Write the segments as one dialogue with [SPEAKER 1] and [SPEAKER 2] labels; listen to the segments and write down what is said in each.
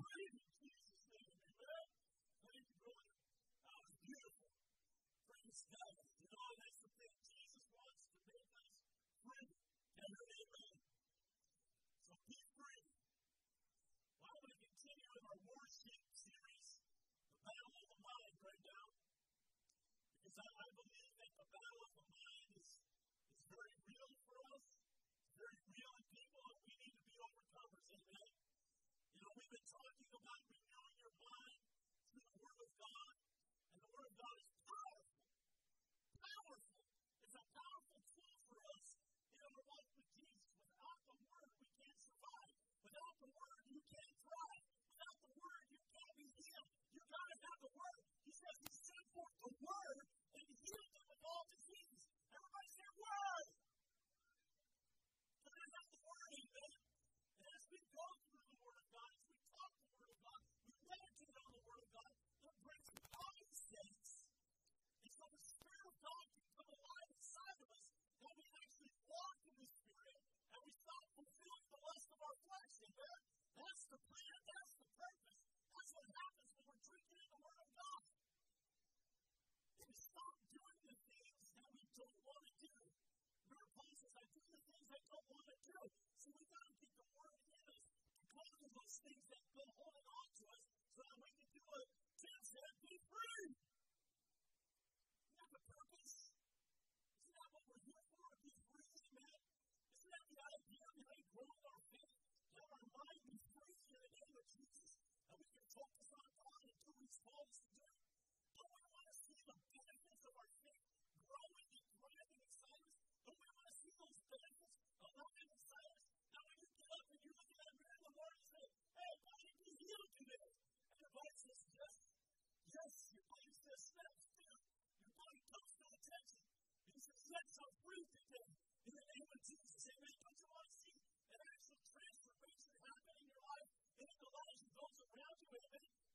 [SPEAKER 1] free in Jesus' name. Amen. Thank you, brother. That was beautiful. Praise God. You know, that's the thing. Jesus wants to make us free. Can you amen? So be free. Why don't we continue with our worship series, The Battle of the Mind, right now? Because I, I believe that the battle of the mind is, is very real for us, it's very real in people, and we need to be overcomers. Amen. You know, we've been talking about renewing your mind through the Word of God, and the Word of God is So we got to get the Word in us to cause those things that have been holding on to us so that we can do what Tim said, be free. Isn't that the purpose? Isn't that what we're here for? Be free, amen? Isn't that the idea behind growing our faith? Let our mind be free in the name of Jesus, and we can focus on God and what He's called us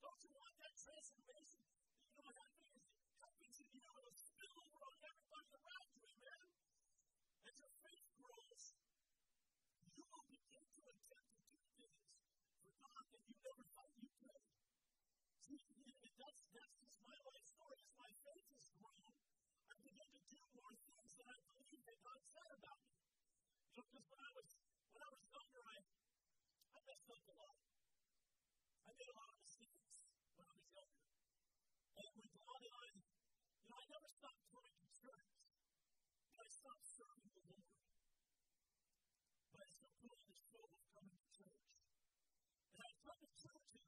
[SPEAKER 1] Don't you want that transformation? You know what happens is it happens in you it'll spill over on everybody around you. Amen. As your faith grows, you will begin to attempt to do things for God that you never thought you could. See, that's, that's just my life story. As my faith has grown, I begin to do more things than I believe that God said about me. You know, because when I was when I was younger, I I messed up a lot. I made a lot of mistakes when I was younger. And with God and I, you know, I never stopped coming to church, but I stopped serving the Lord. But I still put on this show of coming to church. And I'd come to church and,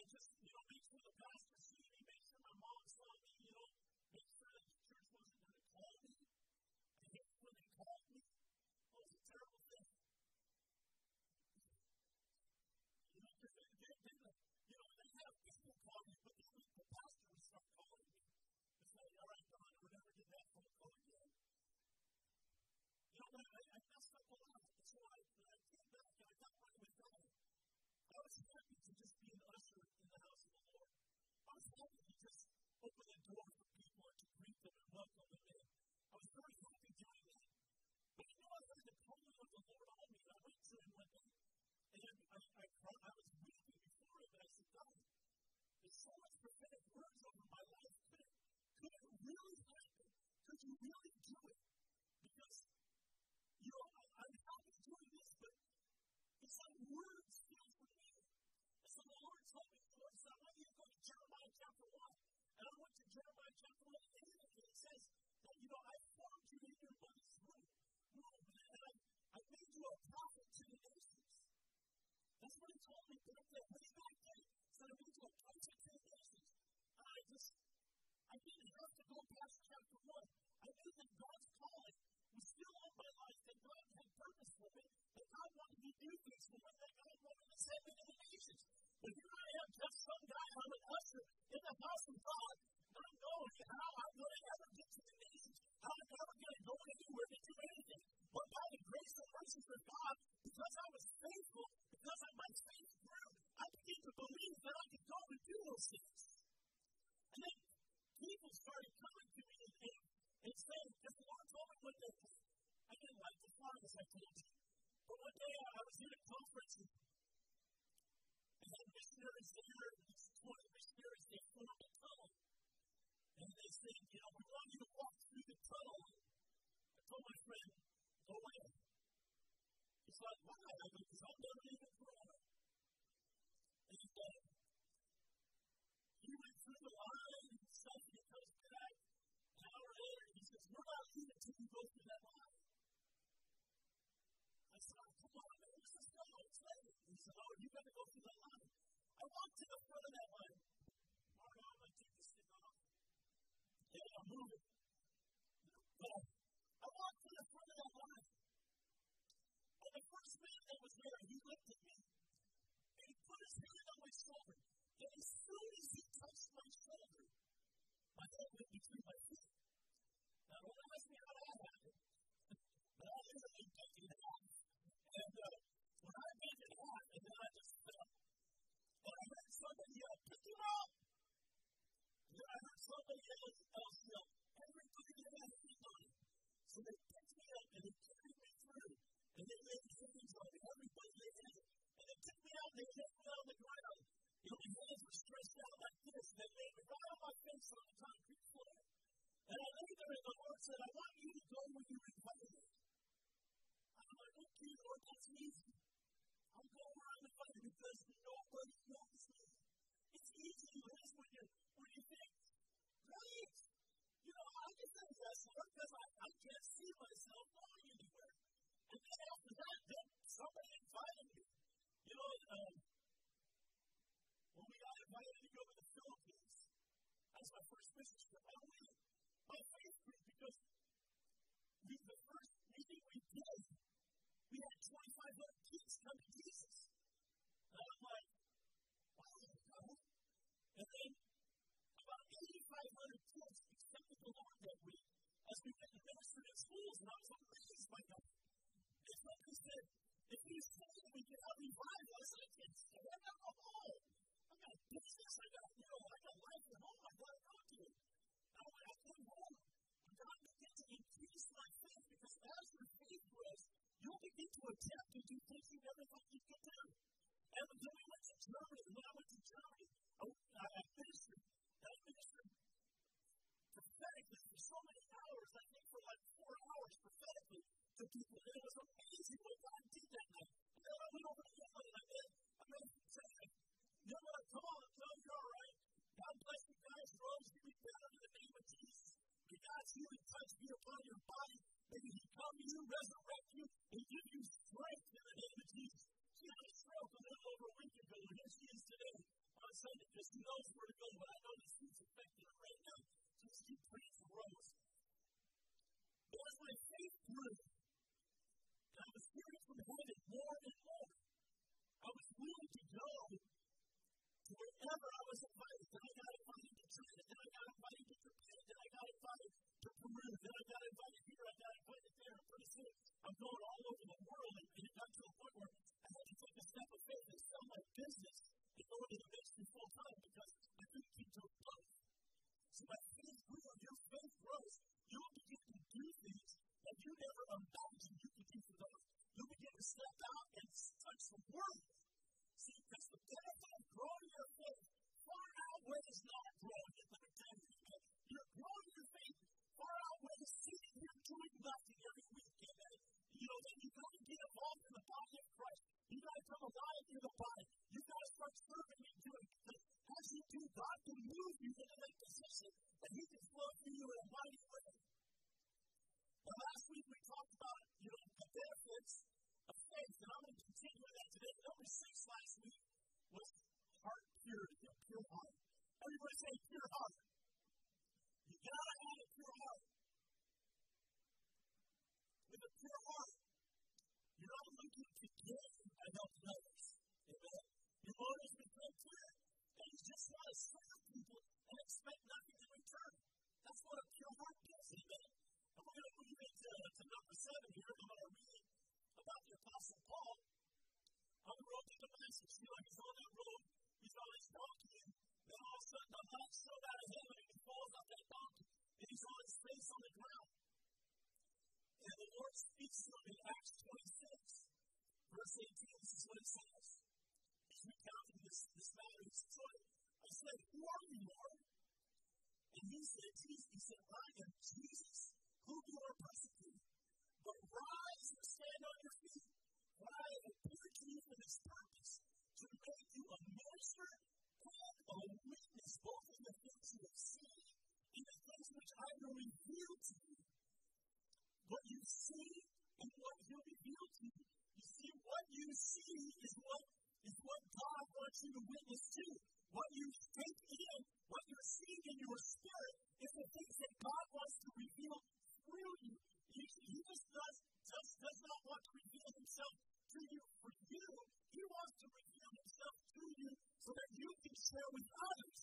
[SPEAKER 1] and just, you know, make sure the pastor see me, make sure my mom saw me, you know, make sure that the church wasn't going to call me. I hate when they called me. Oh, it was a terrible thing. You know, because they, they, they, you know, they have people call you, but then the pastor would start calling me and say, all right, God, we'll never get that phone call again. You know, I, I messed up a lot. And so I, when I came back and I got right with God, I was happy to just be an usher in the house of the Lord. I was happy to just open the door for people and to greet them and welcome them in. I was very happy doing that. But you know, I heard the calling of the Lord on me, and I went to him one day, and I, I, cried, I was weeping before him, and I said, God, there's so much prophetic words over my life. Could it, could it really happen? Could you really do it? Because, you know, I, I'm happy doing this, but it's like words feel for me. And so the Lord told me, the Lord said, I want you to go to Jeremiah chapter 1. And I went to Jeremiah chapter 1, and it says that, you know, I womb I, made you a prophet to the nations. That's what he told me back then, way back then. So I made you a prophet to the nations. And I just, I didn't have to go past chapter 1. I knew that God's calling was still on my life, that God had purpose for me, that God wanted me to do things for me, that God wanted to send me to the nations. But here I am, just some guy, I'm an usher in the house of God, not knowing how I'm going to ever get to the nations, how I'm ever going to go anywhere to do anything relationship with God, because I was faithful, because of my faith grew, I began to believe that I could go and do those things. And then people started coming to me and, and, and saying, because the Lord told me they day, I didn't like the farm as I told you. But one day I, I was in a conference and I had missionaries there, and of the missionaries, they formed a tunnel. And they said, you know, we want you to walk through the tunnel. I told my friend, go away. Like, why? I go, because never even through it. And he said, he went through the line and stuff, and he comes back an hour later, and he says, we're not leaving until you go through that line. I said, oh, come on, man, let's just go. It's late. He said, oh, you got to go through that line. I walked to the front of that line. Mark, I'm going to take this thing off. Yeah, I'm moving. Man was there, he looked at me. And he put his hand on my shoulder. And as soon as he touched my shoulder, my head went between my feet. Now, don't ask me how that happened. but I literally bent in half. And uh, when I bent in half, and then I just fell. And I heard somebody yell, pick him up! And then I heard somebody else, yell, everybody get feet on him. So they picked me up and they carried me through. And they laid me. They me laid me on the ground. You know, my hands were stretched out like this. And they laid me right on my face on the concrete floor. And I lay there and the Lord said, I want you to go where you're invited. I'm like, okay, Lord, that's easy. I'll go where I'm invited because nobody knows me. It's easy to live when you when you think, great. You know, I can say yes, Lord, because I, I can't see myself going anywhere. And then after that, then somebody invited me. You know, um, when we got invited to go to the Philippines, that's my first mission trip. I went. My faith grew because we, the first meeting we did, we had 2,500 kids come to Jesus. And I'm like, wow, God. And then about 8,500 kids accepted the Lord that week as we went and ministered in schools, and I was amazed by that. And somebody said, if you say that we can revival, I I can't say. I go home. I got business. I got, you know, I got life at home. I got to go to. Now, when I came home, God began to increase my faith because as your faith grows, you'll begin to attempt to do things you never thought you could do. And then we went to Germany. When I went to Germany, I, I ministered. I ministered prophetically for so many hours. I think for like four hours prophetically to people. And it was amazing what God did that night. I went over to Italy and I met, I met saying, you know what, come on, no, you're all right. God bless you guys, rose you be better in the name of Jesus. May God's healing touch be upon your body. May He come to you, resurrect you, and give you strength in the name of Jesus. She had a stroke a little over a week ago, and here she is today on Sunday because she knows where to go, but I know food's affecting her right now. So let's keep praying for Rose. But as my faith grew, to I was invited. Then I got invited to China. Then I got invited to Japan. Then I got invited to Peru. Then I got invited here. I got invited there. And pretty soon, I'm going all over the world. And, and it got to a point where I had to take a step of faith and sell my business go into the ministry full time because I couldn't keep doing both. So my faith grew and your faith grows. You'll begin to do things that you never imagined you could do for those. You'll begin to step out and touch the world. Because the benefit of growing your faith far outweighs not growing it. Let me tell you, you're growing your faith far outweighs sitting here doing nothing every week. Amen. You know, then you've got to get involved in the body of Christ. You've got to come alive in the body. You've got to start serving and doing. Because as you do, God can move you into that position that He can flow through you in a mighty way. But last week we talked about, you know, the benefits faith, and I'm going to continue with that today. Number six last week was heart purity, a pure heart. Everybody say pure heart. You gotta have Damascus. You know, he's on that road, he's on his donkey, then all of a sudden the light showed out of heaven and he falls off that donkey, and he's on his face on the ground. And the Lord speaks to him in Acts 26, verse 18. This is what it says. He's recounting this, this matter. He says, I said, Who are you, Lord? And he said, Jesus, he said, I am Jesus, whom you are persecuting. But rise and stand on your feet. For I have appeared to you for this purpose, to make you a minister and a witness, both in the things you have seen and the things which I will reveal to you. What you see and what he'll reveal to you. You see, what you see is what is what God wants you to witness to. What you take in, what you're seeing in your spirit, is the things that God wants to reveal through you. He, he just does, just does not want to reveal himself to you for you. He wants to reveal himself to you so that you can share with others.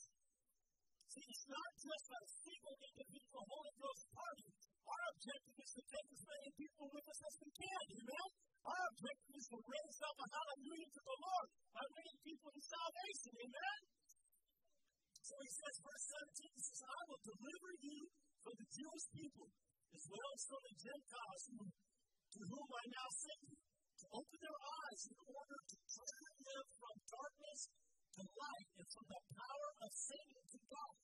[SPEAKER 1] See, it's not just a single individual Holy Ghost party. Our objective is to take as many people with us as we can, amen? Our objective is to raise up a hallelujah to the Lord by bringing people to salvation, amen? So he says, verse 17, he says, I will deliver you from the Jewish people, as well as from the Gentiles who, to whom I now send you, open their eyes in order to turn them from darkness to light and from the power of Satan to God,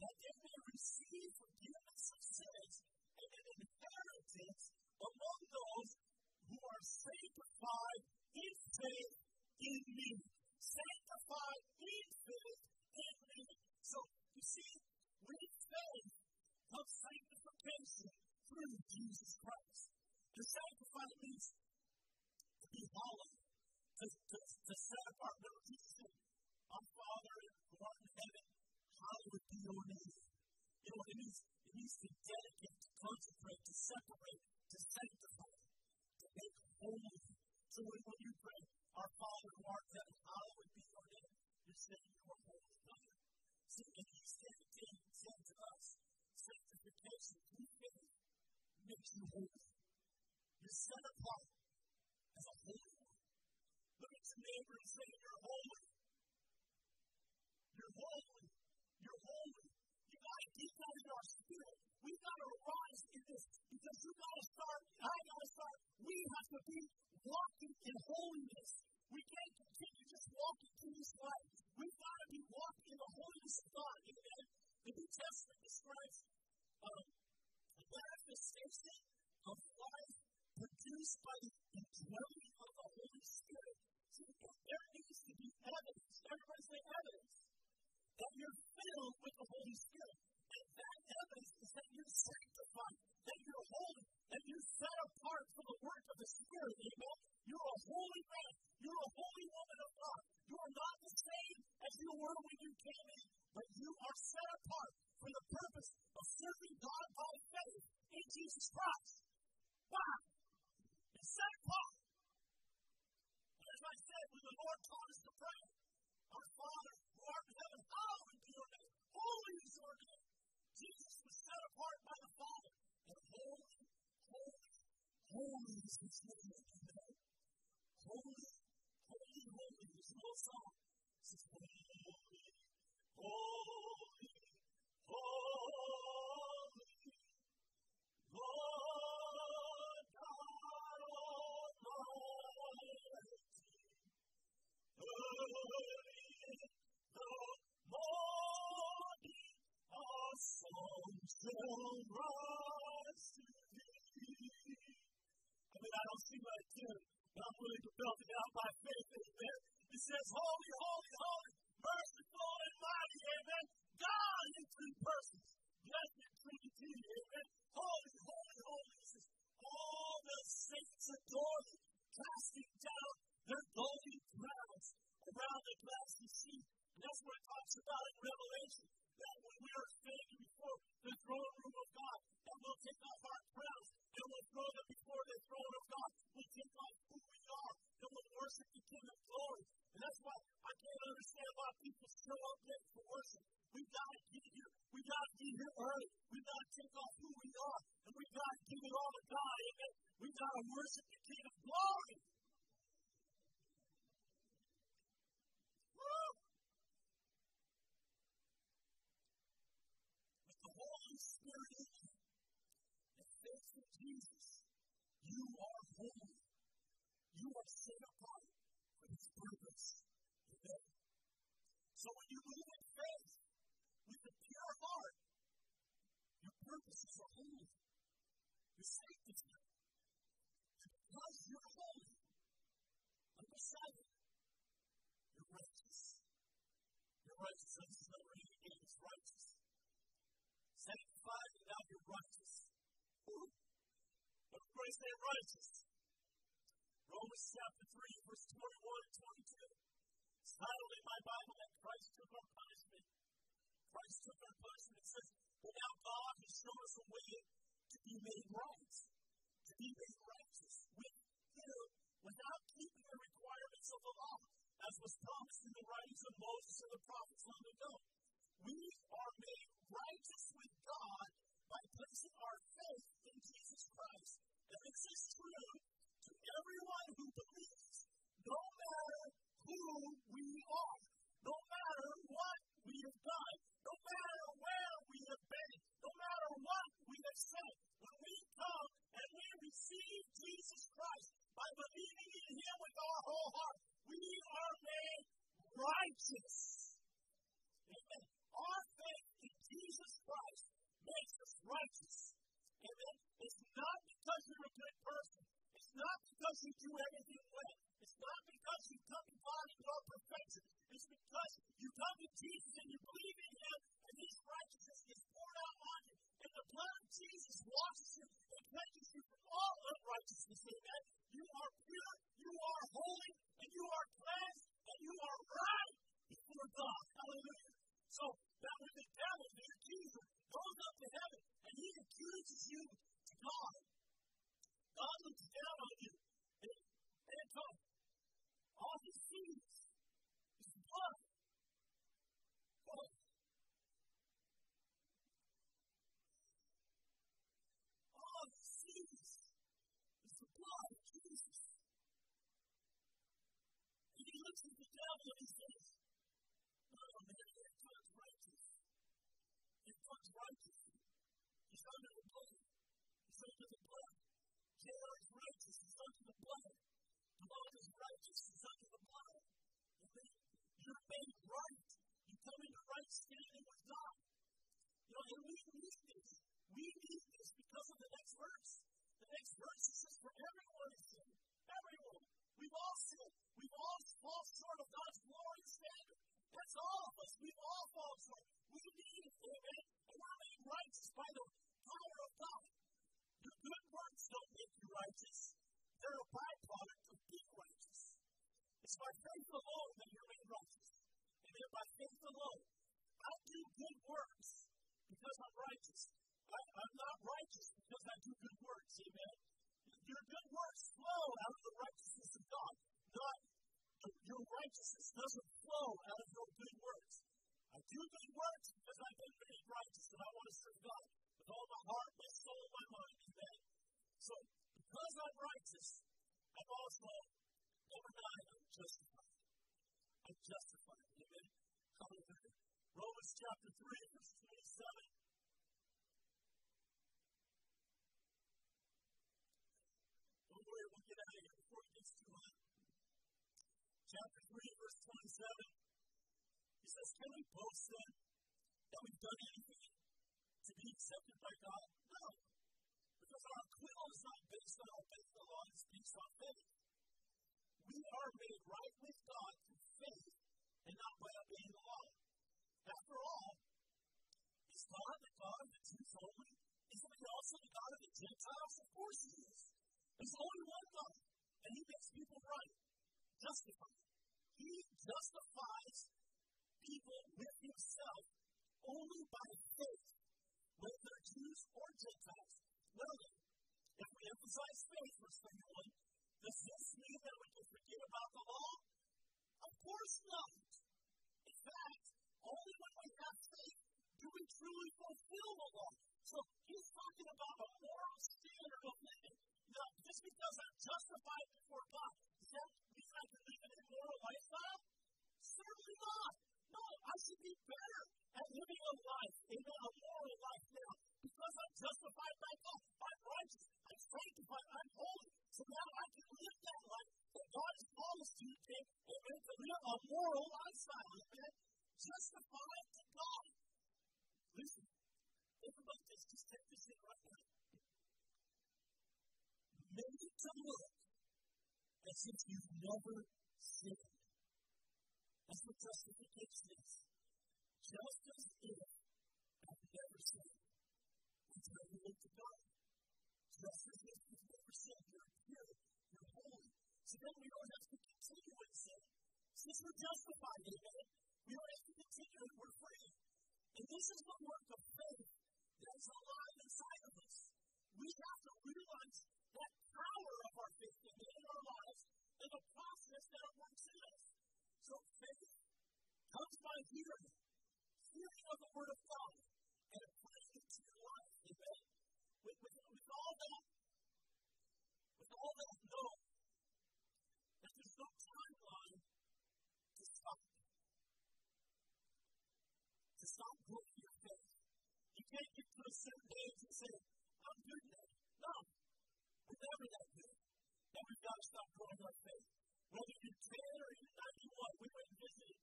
[SPEAKER 1] that they may receive forgiveness of sins and an inheritance among those who are sanctified in faith in me. Sanctified in faith in me. So, you see, with faith comes sanctification through Jesus Christ. To sanctify means be hallowed, to, to, to set apart. Jesus Our Father who art in heaven, hallowed be your name. You know what it means? It means to dedicate, to consecrate, to separate, to sanctify, to make holy. So when, when you pray, Our Father who art in heaven, hallowed be your name, you're saying you are holy God. See, and He's dedicated, said to us, sanctification through faith makes you holy. You're set apart as a holy one. Look at your neighbor and say, You're holy. You're holy. You're holy. You got to get that in our spirit. We've got to rise in this because you got to start, I got to start. We have to be walking in holiness. We can't continue just walking through this life. We've got to be walking in the holiness of God. Amen. The New Testament describes um, the manifestation of life produced by the indwelling of the Holy Spirit. See, there needs to be evidence. Everybody say evidence that you're filled with the Holy Spirit. And that evidence is that you're sanctified, that you're holy, that you're set apart for the work of the Spirit. Amen. You're a holy man. You're a holy woman of God. You are not the same as you were when you came in, but you are set apart Holy is his name that you know. Holy, holy, holy. There's no song. This is holy, holy, holy. Lord God Almighty. Early in the morning our song shall rise. I don't see my tune, but I'm willing to belt it out by faith. Amen. It says, Holy, holy, holy, merciful and mighty. Amen. God in three persons. Blessed Trinity. Amen. Holy, holy, holy. All the saints adore you, So when you move in faith with a pure heart, purposes are holy. You're sanctified. And because you're holy, a Sabbath, you're righteous. You're righteous. This is number eight again. It's righteous. Sanctified, and now you're righteous. Woo. Everybody say righteous. Romans chapter 3, verse 21 and 22. It's titled in my Bible that Christ took our punishment. Christ took our punishment. It says, But now God has shown us a way to be made right. To be made righteous with Him without keeping the requirements of the law, as was promised in the writings of Moses and the prophets long ago. We are made righteous with God by placing our faith in Jesus Christ. And this is true to everyone who believes, no matter who we are, no matter what we have done, no matter where we have been, no matter what we have said. When we come and we receive Jesus Christ by believing in Him with our whole heart, we are made righteous. Amen. Our faith in Jesus Christ makes us righteous. Amen. It's not because you're a good person. It's not because you do everything well. Not because you come to God in your perfection. It's because you come to Jesus and you believe in Him looks at the devil and he says, Oh man, that God's righteous. If God's righteous, he's under the blood. He's under the blood. JR is righteous, he's under the blood. The Lord is righteous, he's under the blood. You're made right. You come into right standing with God. You know, and we need this. We need this because of the next verse. The next verse says, For everyone is sin. Everyone. We've all sinned. We've all fallen short of God's glorious standard. That's all of us. We've all fallen short. We need amen. And we're made righteous by the power of God. Your good works don't make you righteous. They're a byproduct of being righteous. It's by faith alone that you're made righteous. And then by faith alone. I do good works because I'm righteous. I, I'm not righteous because I do good works, amen. Your good works flow out of the righteousness of God, not your righteousness doesn't flow out of your good works. I do good works because I've been made righteous and I want to serve God with all my heart, my soul, my mind, amen. So, because I'm righteous, I'm also, number nine, I'm justified. I'm justified, amen. Hallelujah. Romans chapter 3, verse 27. Don't worry, we'll get out of here before it gets too hot chapter 3, verse 27, he says, Can we boast then that we've done anything to be accepted by God? No. Because our acquittal is not based on our faith alone, it's based on faith. We are made right with God through faith and not by obeying the law. After all, is God the God of the Jews only? Isn't he also the God of the Gentiles? Of course he is. There's only one God, and he makes people right justified. He justifies people with himself only by faith, whether Jews or Gentiles. Then, if we emphasize faith, verse 31, does this mean that we can forget about the law? Of course not. In fact, only when we have faith do we truly fulfill the law. So he's talking about a moral standard of living. Now, just because I'm justified before God, does that mean I can live an immoral lifestyle? Certainly not. No, I should be better at living a life, amen, a moral life now, because I'm justified by God. I'm righteous. I'm sanctified. I'm holy. So now I can live that life that God has promised you, amen, to live a moral lifestyle, amen, justified to God. Listen, Think about this. Just take this in right now. Maybe to look as if you've never sinned. That's what justification is. Just as if I've never sinned. How you look to God. Just as if you've never sinned. You're pure. You're holy. So then we don't have to continue in sin. Since we're justified, amen, we don't have to continue and we're free. And this is the work of faith that's alive inside of us. We have to realize that power of our faith in our lives and the process that it works in us. So faith comes by hearing, hearing of the Word of God, and applying it to your life. Amen? With, with, with all that, with all that known, that there's no timeline to stop. To stop growing your faith. You can't get to a certain age and say, I'm good now. No. We're never that good. And we've got to stop growing our faith. Whether you're 10 or you're 91, we went and visited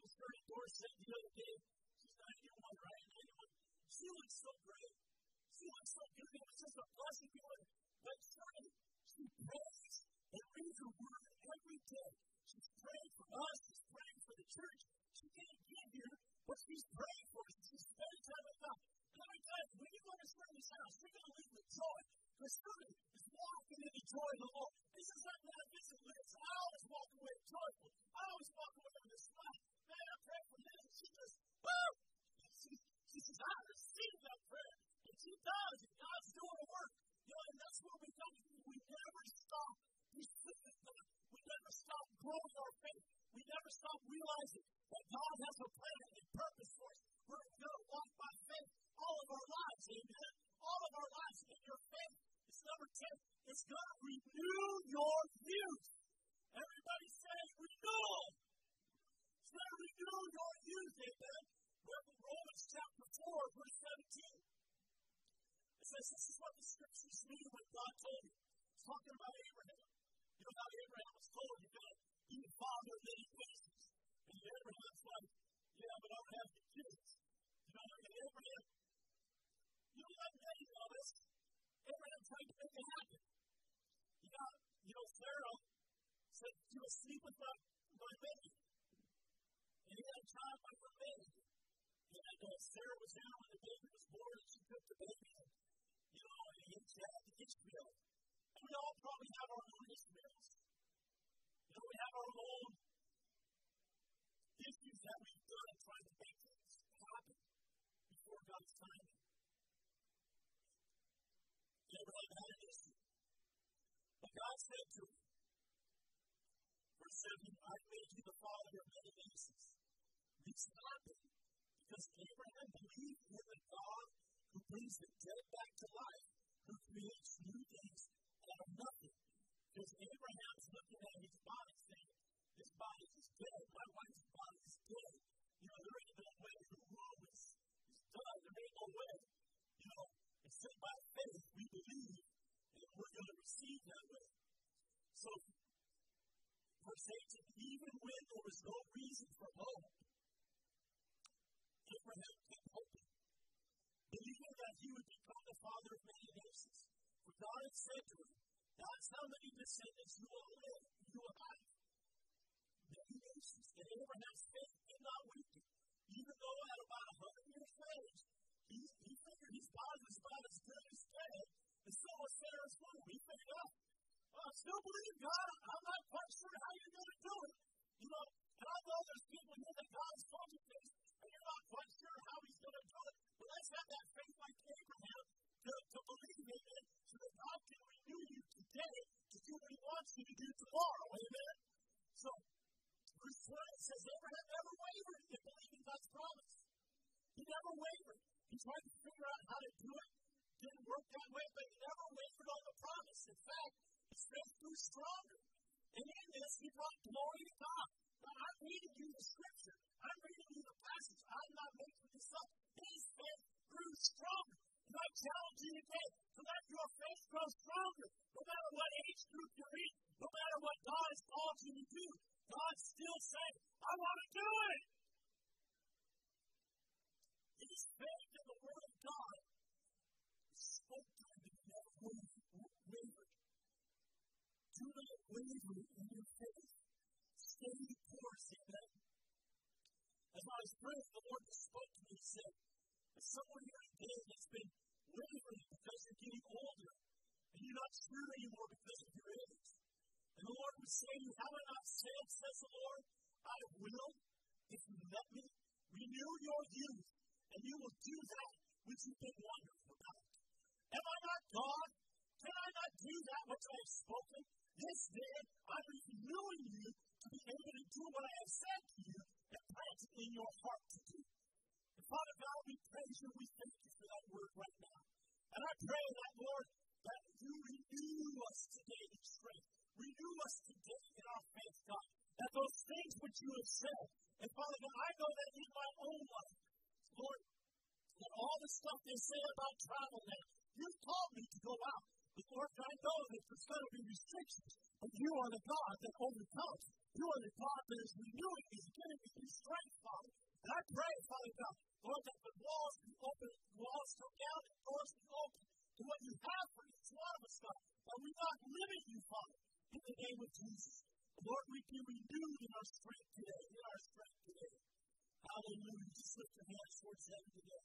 [SPEAKER 1] Miss Bernie Dorset the other day. She's 91, right? 91. She looks so great. She looks so good. It was just a blessing to her. But Shirley, she prays and reads her word every day. She's praying for us. She's praying for the church. She can't get here, but she's praying for us. She's spending time with God. And let me tell you, when you go to Shirley's house, you're going to leave with joy. Because Shirley is walking in the Lord. This is like when I visit Liz. I always walk away joyful. I always walk away with a smile. Man, I pray for Liz, and she just, woo! She, she says, I received that prayer. And she does, and God's doing the work. You know, and that's what we come to. We never stop receiving God. We never stop growing our faith. We never stop realizing that God has a plan and a purpose for us. We're going to walk by faith all of our lives. Amen. All of our lives. And your faith is number 10. It's going to renew your youth. Everybody say renewal. To renew your youth. Amen. Romans chapter 4, verse 17. It says, This is what the scriptures mean when God told you. It's talking about Abraham. You know how Abraham was told you're going to be the father of many nations. And Abraham's like, Yeah, but I don't have the kids. You know, and Abraham, you know what many of us, Abraham tried to make it happen. You got, you know, Sarah said, You will sleep with my, my baby. And he had a child by her baby. And uh, Sarah was there when the baby was born, and she took the baby, you know, and he had Ishmael. And we all probably have our own Ishmaels. You know, we have our own issues that we've done trying to make things happen before God's timing. Abraham had an issue. But Said to him, verse 7, I made you the father of many nations. This happened because Abraham believed in the God who brings the dead back to life, who creates new things out of nothing. Because Abraham's looking at his body saying, This body is dead. My wife's body is dead. You know, there ain't no way. The womb is, is done. There ain't no way. You know, except by faith we believe and we're going to receive that way. So, verse 18, even when there was no reason for hope, Abraham kept hoping, believing that he would become the father of many nations. For God had said to him, That's how many descendants you will live, you will have. Many nations. And Abraham's faith did not weaken. Even though at about a hundred years age, he, he figured his body was about as good as dead, and so was Sarah's womb. He figured out, I still believe God. I'm not quite sure how you're going to do it. You know, and I know there's people here that God's told you things, and you're not quite sure how He's going to do it. But let's have that faith like Abraham to, to believe in it so that God can renew you today to do what He wants you to do tomorrow. Amen? So, verse 20 says Abraham never wavered in believing God's promise. He never wavered. He tried to figure out how to do it. Didn't work that way, but he never wavered on the promise. In fact, his faith grew stronger. And in this, he brought glory to God. Now, I'm reading you the scripture. I'm reading you the passage. I'm not making this up. His faith grew stronger. And I challenge you today to let your faith grow stronger. No matter what age group you're in, no matter what God has called you to do, God's still saying, I want to do it. His faith in the Word of God waver in your faith. Stay the course, amen. As I was praying, the Lord spoke to me and said, There's someone here today that's been wavering because you're getting older and you're not sure anymore because of your age. And the Lord was saying, Have I not said, says the Lord, I will, if you let me, renew your youth, and you will do that which you've been wondering about. Am I not God? Can I not do that which I have spoken? This day I'm renewing you to be able to do what I have said to you and plant in your heart to do. And Father God, we praise you. We thank you for that word right now. And I pray that, Lord, that you renew us today in strength. Renew us today in our faith, God. That those things which you have said, and Father God, I know that in my own life, Lord, that all the stuff they say about travel now, you've taught me to go out. But Lord, I know that there's going to be restrictions, but you are the God that overcomes. You are the God that is renewing, is giving me strength, Father. And I pray, Father God, Lord, that the walls be open, walls come down, and doors be open to what you have for each one of us, God. That we not limit you, Father, in the name of Jesus. Lord, we be renewed in our strength today, in our strength today. Hallelujah. Just lift your hands towards heaven today.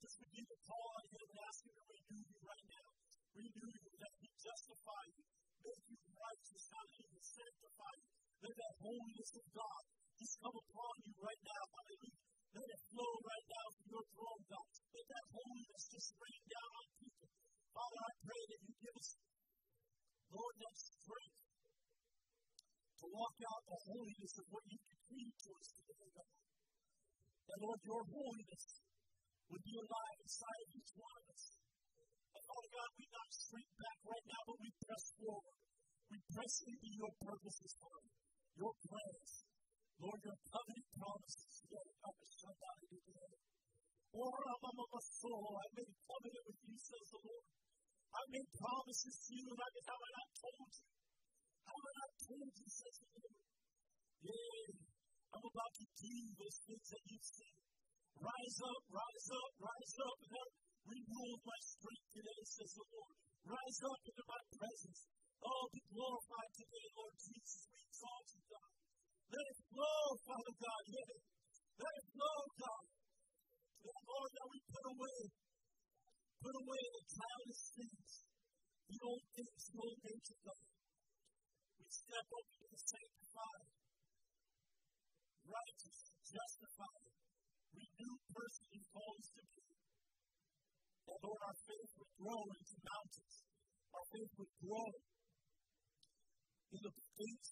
[SPEAKER 1] Just begin to call on Him and ask Him to renew you right now. Renew you, that He justify you, make you righteous, hallelujah, sanctify you. Let that holiness of God just come upon you right now, hallelujah. Let it flow right now from your throne, God. Let that holiness just rain down on people. Father, I pray that you give us, Lord, that strength to walk out the holiness of what you've decreed to us today, God. And Lord, your holiness would be alive inside of each one of us. Father God, we not shrink back right now, but we press forward. We press into your purposes, Father, your plans. Lord, your covenant promises today. Help us somebody today. Oh, my soul, I made covenant with you, says the Lord. I made promises to you, and I have I not told you? Have I not told you, says the Lord? Yea, I'm about to do those things that you've seen. Rise up, rise up, rise up, and have renewal my strength today, says the Lord. Rise up into my presence. Oh, be glorified today, Lord Jesus. We exalt you, God. Let it flow, Father God. Let it, let it flow, God. Let, Lord, that we put away, put away the childish things, the old things, the old nature, God. We step up into the sanctified, righteous, justified, renewed person you called us to be. And Lord, our faith would grow into mountains. Our faith would grow the things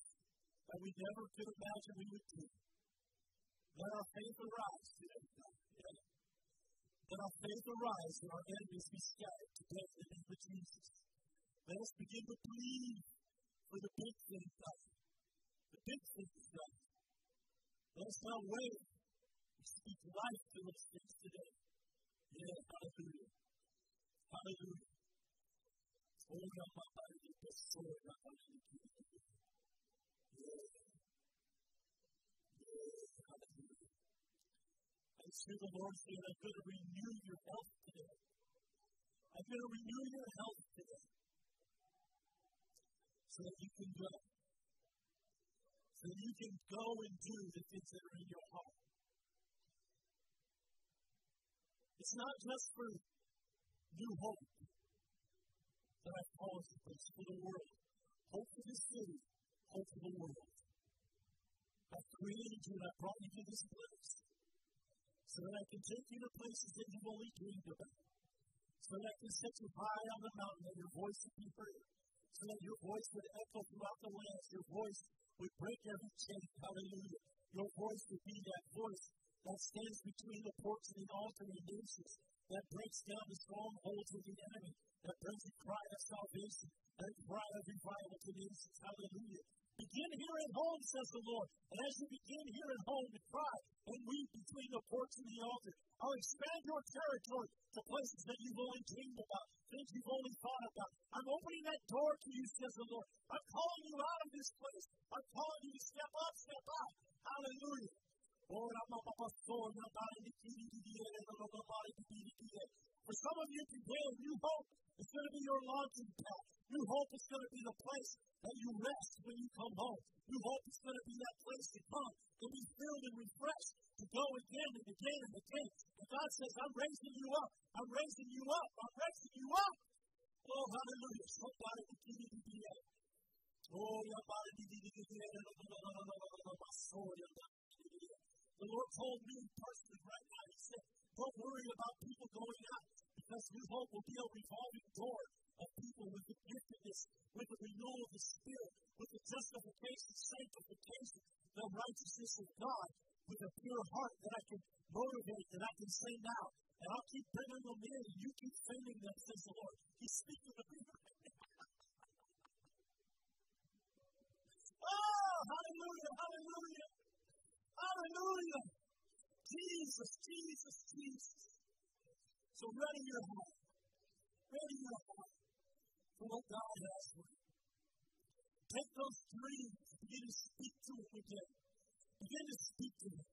[SPEAKER 1] that we never could imagine we would do. Let our faith arise today, God. Let our faith arise and our enemies be scattered today in the name of Jesus. Let us begin to believe for the big things, God. The big things, God. Let us not wait. We speak life to those things today. Yeah, hallelujah. Hallelujah. Oh, the sword, my body is the Yeah. Yeah, hallelujah. I hear the Lord saying, I'm going to renew your health today. I'm going to renew your health today. So that you can go. So that you can go and do the things that are in your heart. It's not just for new hope that you, but it's for the world. Hope for the city, hope for the world. I've created you and I brought you to this place so that I can take you to places that you've only dreamed about. So that I can set you high on the mountain that your voice would be heard. So that your voice would echo throughout the lands. Your voice would break every chain. Hallelujah. Your voice would be that voice that stands between the porch and the altar the nations, that breaks down the strongholds of the enemy, that brings a cry of salvation, and a cry of revival to nations. Hallelujah. Begin here at home, says the Lord. And as you begin here at home to cry and weep between the porch and the altar, I'll expand your territory to places that you've only dreamed about, things you've only thought about. I'm opening that door to you, says the Lord. I'm calling you out of this place. I'm calling you to step up, step out. Hallelujah. Bari kiri kiri bari kiri kiri. For some of you today, new hope is going to be your launching pad. New hope is going to be the place that you rest when you come home. New hope is going to be that place to come and be filled and refreshed to go again and again and again. And God says, I'm raising you up. I'm raising you up. I'm raising you up. Oh, hallelujah. Somebody kiri kiri ere. Oh, ya bari kiri kiri no the Lord told me personally right now, He said, don't worry about people going out because New Hope will be a revolving door of people with the giftedness, with the renewal of the Spirit, with the justification, sanctification, the righteousness of God, with a pure heart that I can motivate, that I can send out. And I'll keep bringing them in, and you keep sending them, says the Lord. He's speaking to me Oh, hallelujah, hallelujah. Hallelujah. Jesus, Jesus, Jesus. So ready your heart. Ready your heart for what God has for you. Take those dreams, and begin to speak to them again. Begin to speak to them.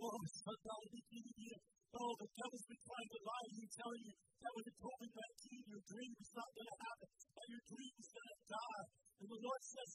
[SPEAKER 1] Oh, oh, the devil's been trying to lie to you, telling you that with the COVID 19, your dream is not going to happen, that your dream is going to die. And the Lord says,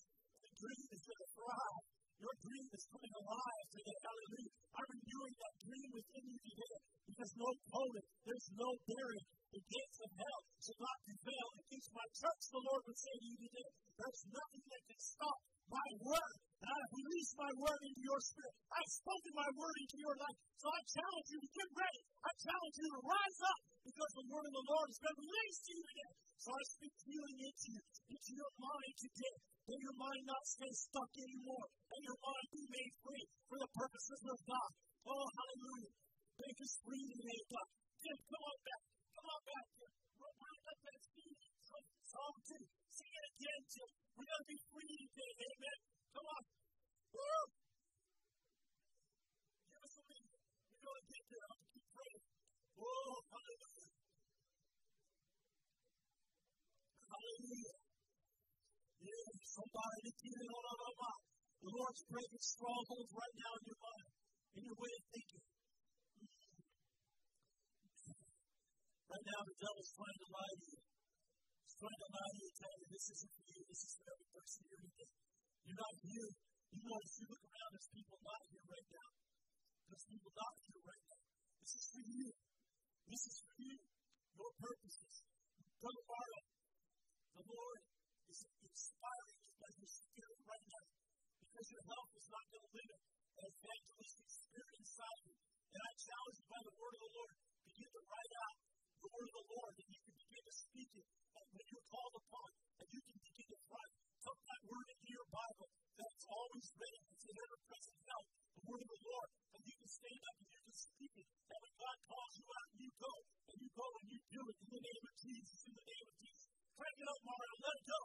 [SPEAKER 1] the dream is going to thrive. Your dream is coming alive today. Hallelujah. I'm renewing that dream within you today because no COVID, there's no barrier. The gates of hell shall not prevail against my church, the Lord would say to you today. There's nothing that can stop my word. And I have released my word into your spirit. I've spoken my word into your life. So I challenge you to get ready. I challenge you to rise up because the word of the Lord has been released to you today. So I speak healing into you, into your mind today. May your mind not stay stuck anymore. May your mind be made free for the purposes of God. Oh, hallelujah. Make us free today, God. Jim, come on back. Come on back. We're going up that speed. Psalm 2. Sing it again, Jim. We're going to be free today. Amen. Come on. Woo! The Lord's breaking strongholds right now in your mind, in your way of thinking. Right now, the devil's trying to lie to you. He's trying to lie to you, tell you this isn't for you, this is for every person here today. You're not here. You notice you look around, there's people not here right now. There's people not here right now. This is for you. This is for you. Your purposes. Brother Barlow, the Lord is inspiring you by your spirit right now. Because your health is not going to limit an evangelistic spirit inside you. And I challenge you by the word of the Lord, begin to write out the word of the Lord, and you can begin to speak it and when you're called upon, and you can begin to write. Tuck that word into your Bible that's always ready. It's an ever present help, the word of the Lord, and you can stand up and you can speak it. And when God calls you out, you go, and you go and you do it in the name of Jesus, in the name of Jesus. Crank it up, Mario, let it go.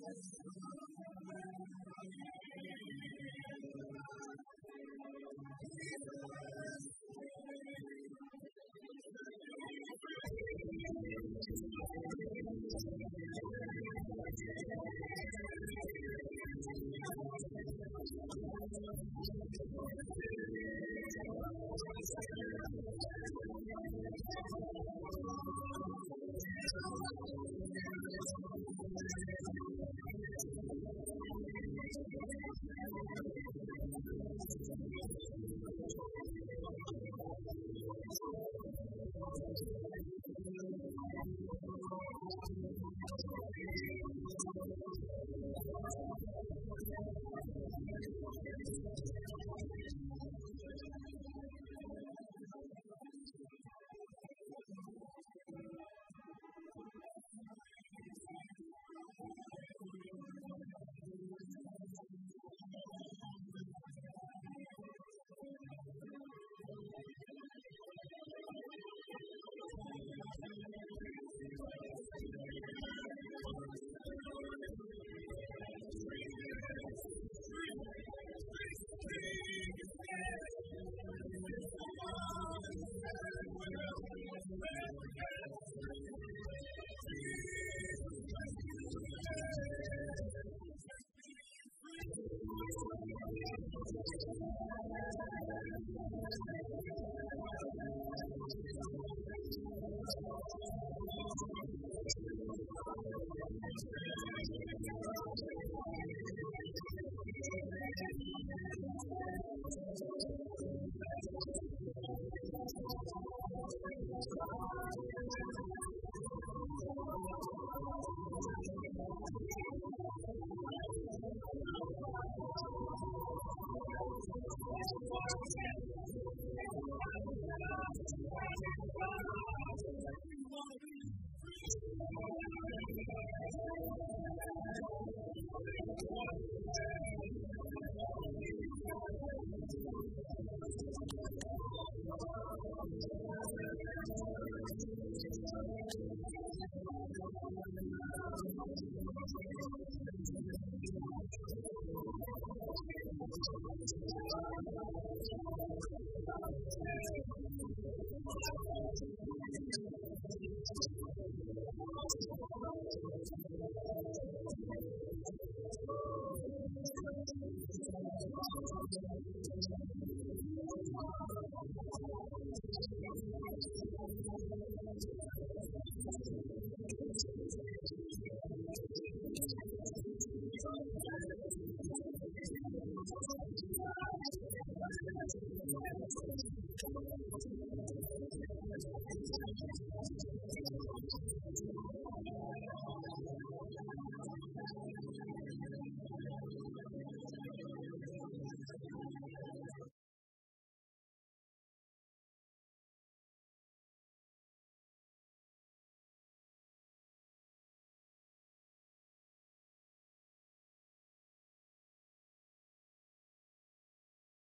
[SPEAKER 2] Yes.